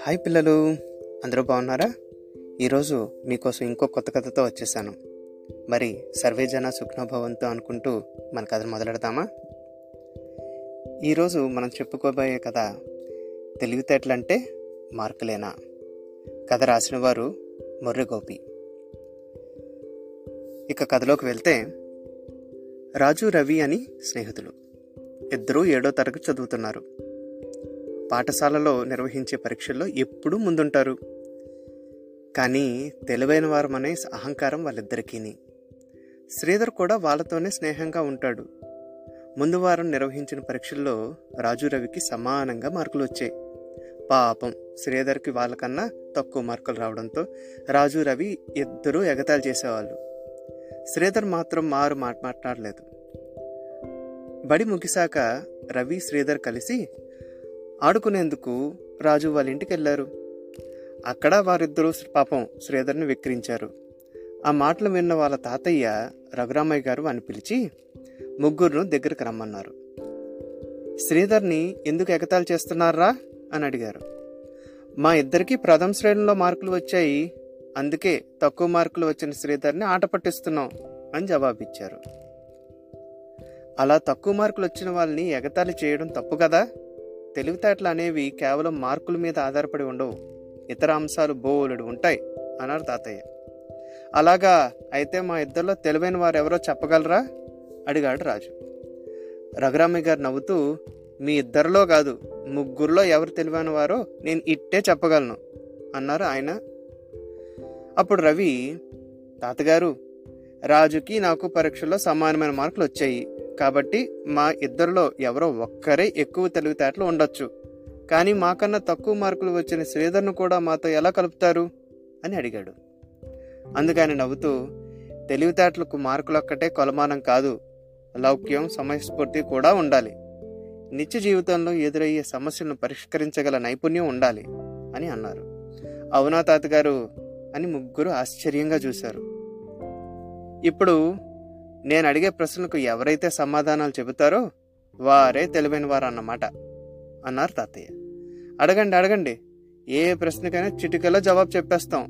Hi పిల్లలు అందరూ బాగున్నారా? ఈరోజు మీకోసం ఇంకో కొత్త కథతో వచ్చేసాను. మరి సర్వేజన సుఖ్నభవంతో అనుకుంటూ మన కథను మొదలెడతామా ఈరోజు మనం చెప్పుకోబోయే కథ తెలివితేటలంటే మార్కులేనా? కథ రాసిన వారు మొర్రెగోపి. ఇక కథలోకి వెళ్తే రాజు రవి అని స్నేహితులు. ఇద్దరూ ఏడో తరగతి చదువుతున్నారు. పాఠశాలలో నిర్వహించే పరీక్షల్లో ఎప్పుడూ ముందుంటారు. కానీ తెలివైన వారమనే అహంకారం వాళ్ళిద్దరికీని. శ్రీధర్ కూడా వాళ్ళతోనే స్నేహంగా ఉంటాడు. ముందు వారం నిర్వహించిన పరీక్షల్లో రాజు రవికి సమానంగా మార్కులు వచ్చాయి పాపం శ్రీధర్కి వాళ్ళకన్నా తక్కువ మార్కులు రావడంతో రాజు రవి ఇద్దరూ ఎగతాళి చేసేవాళ్ళు. శ్రీధర్ మాత్రం మారు మాట మాట్లాడలేదు. బడి ముగిశాక రవి శ్రీధర్ కలిసి ఆడుకునేందుకు రాజు వాళ్ళ ఇంటికి వెళ్ళారు అక్కడ వారిద్దరూ పాపం శ్రీధర్ని విక్రించారు ఆ మాటలు విన్న వాళ్ళ తాతయ్య రఘురామయ్య గారు అని పిలిచి ముగ్గురును దగ్గరికి రమ్మన్నారు. శ్రీధర్ని ఎందుకు ఎగతాళి చేస్తున్నారా? అని అడిగారు. మా ఇద్దరికి ప్రథమ శ్రేణిలో మార్కులు వచ్చాయి. అందుకే తక్కువ మార్కులు వచ్చిన శ్రీధర్ని ఆట పట్టిస్తున్నాం అని జవాబిచ్చారు. అలా తక్కువ మార్కులు వచ్చిన వాళ్ళని ఎగతాళి చేయడం తప్పు కదా? తెలివితేటలు అనేవి కేవలం మార్కుల మీద ఆధారపడి ఉండవు. ఇతర అంశాలు బోలుడు ఉంటాయి అన్నారు తాతయ్య. అలాగా అయితే మా ఇద్దరిలో తెలివైన వారు ఎవరో చెప్పగలరా? అడిగాడు రాజు. రఘురామయ్య గారు నవ్వుతూ మీ ఇద్దరిలో కాదు ముగ్గురులో ఎవరు తెలివైన వారో నేను ఇట్టే చెప్పగలను అన్నారు ఆయన. అప్పుడు రవి తాతగారు రాజుకి నాకు పరీక్షల్లో సమానమైన మార్కులు వచ్చాయి కాబట్టి మా ఇద్దరిలో ఎవరో ఒక్కరే ఎక్కువ తెలివితేటలు ఉండొచ్చు. కానీ మాకన్నా తక్కువ మార్కులు వచ్చిన శ్రీధర్ను కూడా మాతో ఎలా కలుపుతారు? అని అడిగాడు. అందుకని నవ్వుతూ తెలివితేటలకు మార్కులొక్కటే కొలమానం కాదు లౌక్యం సమయస్ఫూర్తి కూడా ఉండాలి. నిత్య జీవితంలో ఎదురయ్యే సమస్యలను పరిష్కరించగల నైపుణ్యం ఉండాలి అని అన్నారు. అవునా తాతగారు? అని ముగ్గురు ఆశ్చర్యంగా చూశారు. ఇప్పుడు నేను అడిగే ప్రశ్నలకు ఎవరైతే సమాధానాలు చెబుతారో వారే తెలివైన వారు అన్నమాట అన్నారు తాతయ్య. అడగండి అడగండి ఏ ప్రశ్నకైనా చిటికలో జవాబు చెప్పేస్తాం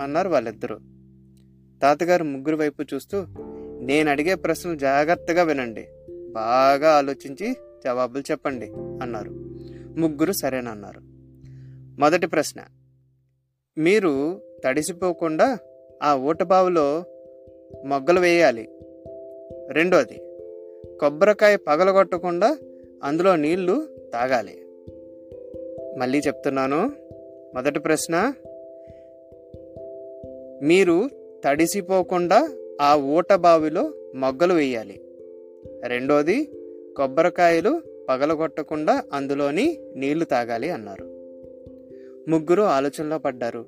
అన్నారు వాళ్ళిద్దరూ. తాతగారు ముగ్గురు వైపు చూస్తూ నేను అడిగే ప్రశ్నలు జాగ్రత్తగా వినండి బాగా ఆలోచించి జవాబులు చెప్పండి అన్నారు. ముగ్గురు సరేనన్నారు. మొదటి ప్రశ్న మీరు తడిసిపోకుండా ఆ ఊటబావులో మొగ్గలు వేయాలి రెండోది కొబ్బరికాయ పగలగొట్టకుండా అందులో నీళ్ళు తాగాలి. మళ్ళీ చెప్తున్నాను. మొదటి ప్రశ్న మీరు తడిసిపోకుండా ఆ ఊట బావిలో మొగ్గలు వేయాలి. రెండోది కొబ్బరికాయలు పగలగొట్టకుండా అందులోని నీళ్ళు తాగాలి అన్నారు. ముగ్గురు ఆలోచనలో పడ్డారు.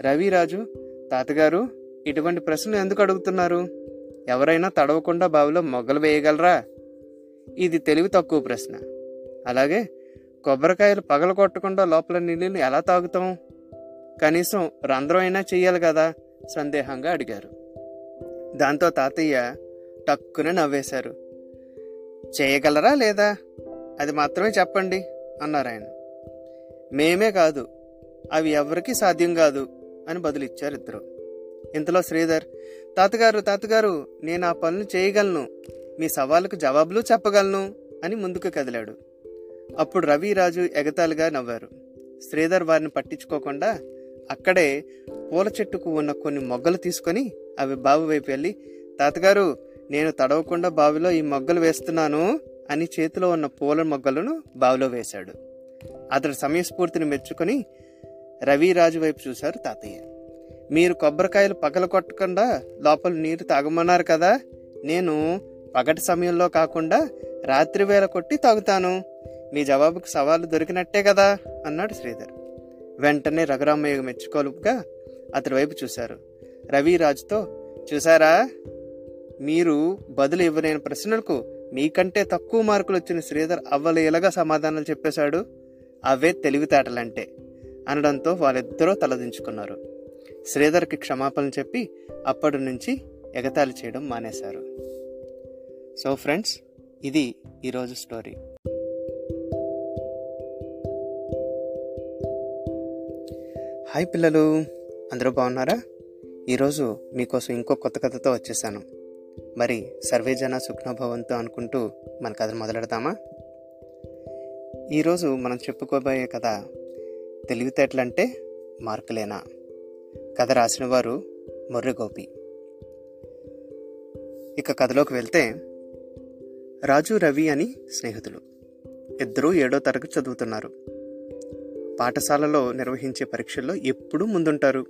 రవిరాజు తాతగారు ఇటువంటి ప్రశ్నలు ఎందుకు అడుగుతున్నారు? ఎవరైనా తడవకుండా బావిలో మొగ్గలు వేయగలరా? ఇది తెలివి తక్కువ ప్రశ్న. అలాగే కొబ్బరికాయలు పగల కొట్టకుండా లోపల నీళ్ళని ఎలా తాగుతాం? కనీసం రంధ్రం అయినా చెయ్యాలి కదా? సందేహంగా అడిగారు. దాంతో తాతయ్య టక్కున నవ్వేశారు. చేయగలరా లేదా? అది మాత్రమే చెప్పండి అన్నారు ఆయన. మేమే కాదు అవి ఎవరికీ సాధ్యం కాదు అని బదులిచ్చారు ఇద్దరు. ఇంతలో శ్రీధర్ తాతగారు తాతగారు నేను ఆ పనులు చేయగలను. మీ సవాళ్ళకు జవాబులు చెప్పగలను అని ముందుకు కదిలాడు. అప్పుడు రవి రాజు ఎగతాళిగా నవ్వారు. శ్రీధర్ వారిని పట్టించుకోకుండా అక్కడే పూల చెట్టుకు ఉన్న కొన్ని మొగ్గలు తీసుకొని అవి బావి వైపు వెళ్ళి తాతగారు నేను తడవకుండా బావిలో ఈ మొగ్గలు వేస్తున్నాను అని చేతిలో ఉన్న పూల మొగ్గలను బావిలో వేశాడు. అతడు సమయస్ఫూర్తిని మెచ్చుకొని రవిరాజు వైపు చూశారు తాతయ్య. మీరు కొబ్బరికాయలు పగల కొట్టకుండా లోపల నీరు తాగమన్నారు కదా. నేను పగటి సమయంలో కాకుండా రాత్రి వేళ కొట్టి తాగుతాను. మీ జవాబుకు సవాలు దొరికినట్టే కదా అన్నాడు శ్రీధర్. వెంటనే రఘురామయ్య మెచ్చుకోలుపుగా అతడి వైపు చూశారు. రవి రాజుతో చూసారా మీరు బదులు ఇవ్వలేని ప్రశ్నలకు మీకంటే తక్కువ మార్కులు వచ్చిన శ్రీధర్ అవ్వలేలాగా సమాధానాలు చెప్పేశాడు? అవే తెలివితేటలంటే అనడంతో వాళ్ళిద్దరూ తలదించుకున్నారు. శ్రీధర్కి క్షమాపణలు చెప్పి అప్పటి నుంచి ఎగతాళి చేయడం మానేశారు. సో ఫ్రెండ్స్ ఇది ఈరోజు స్టోరీ. హాయ్ పిల్లలు అందరూ బాగున్నారా? ఈరోజు మీకోసం ఇంకో కొత్త కథతో వచ్చేసాను. మరి సర్వేజన సుఖ్నభవంతో అనుకుంటూ మన కథను మొదలెడతామా ఈరోజు మనం చెప్పుకోబోయే కథ తెలివితేటలంటే మార్కులేనా? కథ రాసిన వారు గోపి. ఇక కథలోకి వెళ్తే రాజు రవి అని స్నేహితులు. ఇద్దరూ ఏడో తరగతి చదువుతున్నారు. పాఠశాలలో నిర్వహించే పరీక్షల్లో ఎప్పుడూ ముందుంటారు.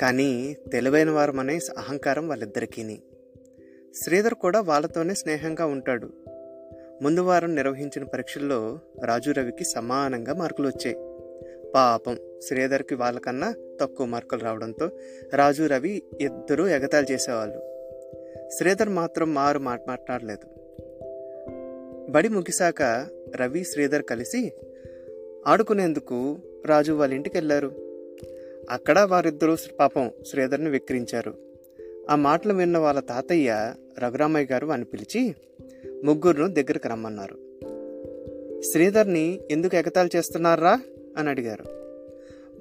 కానీ తెలివైన వారమనే అహంకారం వాళ్ళిద్దరికీని. శ్రీధర్ కూడా వాళ్ళతోనే స్నేహంగా ఉంటాడు. ముందు వారం నిర్వహించిన పరీక్షల్లో రాజు రవికి సమానంగా మార్కులు వచ్చాయి పాపం శ్రీధర్కి వాళ్ళకన్నా తక్కువ మార్కులు రావడంతో రాజు రవి ఇద్దరూ ఎగతాలు చేసేవాళ్ళు. శ్రీధర్ మాత్రం మారు మాట మాట్లాడలేదు. బడి ముగిశాక రవి శ్రీధర్ కలిసి ఆడుకునేందుకు రాజు వాళ్ళ ఇంటికి వెళ్ళారు. అక్కడ వారిద్దరూ పాపం శ్రీధర్ని వెక్కిరించారు. ఆ మాటలు విన్న వాళ్ళ తాతయ్య రఘురామయ్య గారు అని పిలిచి ముగ్గురును దగ్గరికి రమ్మన్నారు. శ్రీధర్ని ఎందుకు ఎగతాలు చేస్తున్నారా? అని అడిగారు.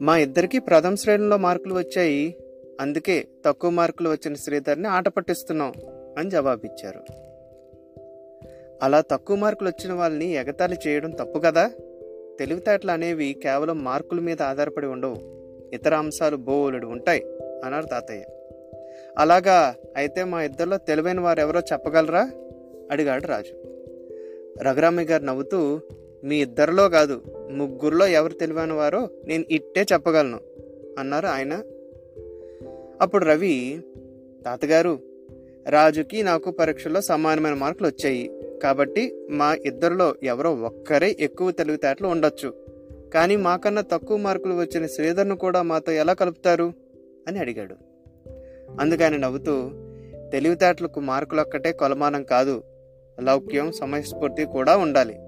మా ఇద్దరికి ప్రథమ శ్రేణిలో మార్కులు వచ్చాయి. అందుకే తక్కువ మార్కులు వచ్చిన శ్రీధర్ని ఆట పట్టిస్తున్నాం అని జవాబిచ్చారు. అలా తక్కువ మార్కులు వచ్చిన వాళ్ళని ఎగతాళి చేయడం తప్పు కదా? తెలివితేటలు అనేవి కేవలం మార్కుల మీద ఆధారపడి ఉండవు. ఇతర అంశాలు బోలుడు ఉంటాయి అన్నారు తాతయ్య. అలాగా అయితే మా ఇద్దరిలో తెలివైన వారు ఎవరో చెప్పగలరా? అడిగాడు రాజు. రఘురామయ్య గారు నవ్వుతూ మీ ఇద్దరిలో కాదు ముగ్గురులో ఎవరు తెలివైన వారో నేను ఇట్టే చెప్పగలను అన్నారు ఆయన. అప్పుడు రవి తాతగారు రాజుకి నాకు పరీక్షల్లో సమానమైన మార్కులు వచ్చాయి. కాబట్టి మా ఇద్దరిలో ఎవరో ఒక్కరే ఎక్కువ తెలివితేటలు ఉండొచ్చు. కానీ మాకన్నా తక్కువ మార్కులు వచ్చిన శ్రీధర్ను కూడా మాతో ఎలా కలుపుతారు? అని అడిగాడు. అందుకని నవ్వుతూ తెలివితేటలకు మార్కులు ఒక్కటే కొలమానం కాదు లౌక్యం సమయస్ఫూర్తి కూడా ఉండాలి.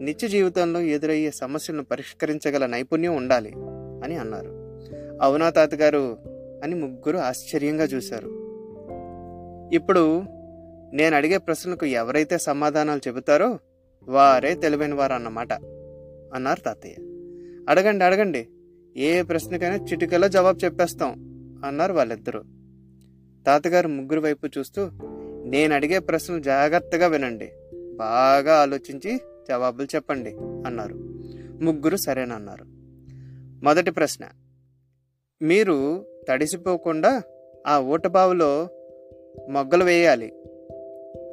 నిత్య జీవితంలో ఎదురయ్యే సమస్యలను పరిష్కరించగల నైపుణ్యం ఉండాలి అని అన్నారు. అవునా తాతగారు? అని ముగ్గురు ఆశ్చర్యంగా చూశారు. ఇప్పుడు నేను అడిగే ప్రశ్నలకు ఎవరైతే సమాధానాలు చెబుతారో వారే తెలివైన వారు అన్నమాట అన్నారు తాతయ్య. అడగండి అడగండి. ఏ ప్రశ్నకైనా చిటికలో జవాబు చెప్పేస్తాం అన్నారు వాళ్ళిద్దరూ. తాతగారు ముగ్గురు వైపు చూస్తూ నేను అడిగే ప్రశ్నలు జాగ్రత్తగా వినండి బాగా ఆలోచించి జవాబులు చెప్పండి అన్నారు. ముగ్గురు సరేనన్నారు. మొదటి ప్రశ్న. మీరు తడిసిపోకుండా ఆ ఊటబావులో మొగ్గలు వేయాలి.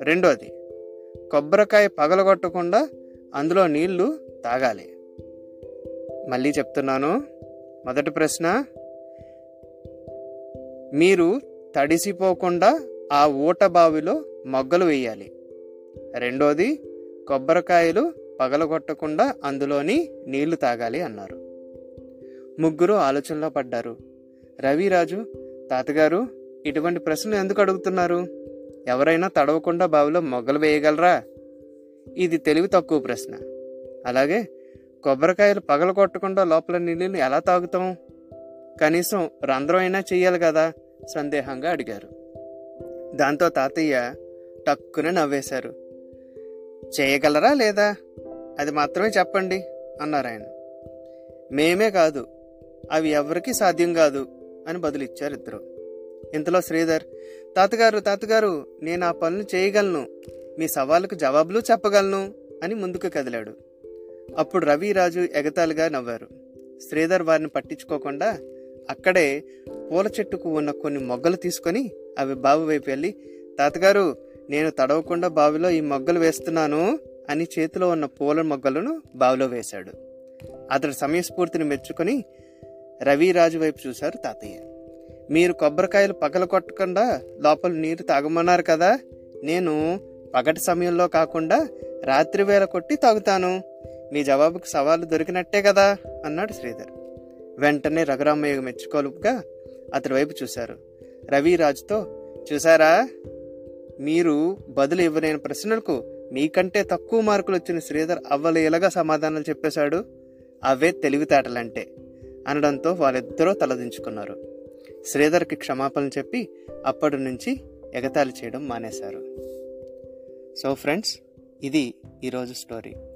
రెండోది. కొబ్బరికాయ పగలగొట్టకుండా అందులో నీళ్ళు తాగాలి. మళ్ళీ చెప్తున్నాను. మొదటి ప్రశ్న. మీరు తడిసిపోకుండా ఆ ఊట బావిలో మొగ్గలు వేయాలి. రెండోది. కొబ్బరికాయలు పగలగొట్టకుండా అందులోని నీళ్ళు తాగాలి అన్నారు. ముగ్గురు ఆలోచనలో పడ్డారు. రవిరాజు తాతగారు ఇటువంటి ప్రశ్నలు ఎందుకు అడుగుతున్నారు? ఎవరైనా తడవకుండా బావిలో మొగ్గలు వేయగలరా? ఇది తెలివి తక్కువ ప్రశ్న. అలాగే కొబ్బరికాయలు పగల కొట్టకుండా లోపల నీళ్ళని ఎలా తాగుతాం? కనీసం రంధ్రం అయినా చెయ్యాలి కదా? సందేహంగా అడిగారు. దాంతో తాతయ్య టక్కున నవ్వేశారు. చేయగలరా లేదా? అది మాత్రమే చెప్పండి అన్నారు ఆయన. మేమే కాదు అవి ఎవరికీ సాధ్యం కాదు అని బదులిచ్చారు ఇద్దరు. ఇంతలో శ్రీధర్ తాతగారు తాతగారు నేను ఆ పనులు చేయగలను మీ సవాళ్ళకు జవాబులు చెప్పగలను అని ముందుకు కదిలాడు. అప్పుడు రవి రాజు ఎగతాళిగా నవ్వారు. శ్రీధర్ వారిని పట్టించుకోకుండా అక్కడే పూల చెట్టుకు ఉన్న కొన్ని మొగ్గలు తీసుకొని అవి బాబు వైపు వెళ్ళి తాతగారు నేను తడవకుండా బావిలో ఈ మొగ్గలు వేస్తున్నాను అని చేతిలో ఉన్న పూల మొగ్గలను బావిలో వేశాడు. అతడు సమయస్ఫూర్తిని మెచ్చుకొని రవిరాజు వైపు చూశారు తాతయ్య. మీరు కొబ్బరికాయలు పగల కొట్టకుండా లోపల నీరు తాగమన్నారు కదా నేను పగటి సమయంలో కాకుండా రాత్రి వేళ కొట్టి తాగుతాను. మీ జవాబుకు సవాలు దొరికినట్టే కదా అన్నాడు శ్రీధర్. వెంటనే రఘురామయ్య మెచ్చుకోలుగా అతడి వైపు చూశారు. రవి రాజుతో చూసారా మీరు బదులు ఇవ్వలేని ప్రశ్నలకు మీకంటే తక్కువ మార్కులు వచ్చిన శ్రీధర్ అవ్వలేలాగా సమాధానాలు చెప్పేశాడు? అవే తెలివితేటలంటే అనడంతో వాళ్ళిద్దరూ తలదించుకున్నారు. శ్రీధర్కి క్షమాపణలు చెప్పి అప్పటి నుంచి ఎగతాళి చేయడం మానేశారు. సో ఫ్రెండ్స్ ఇది ఈరోజు స్టోరీ.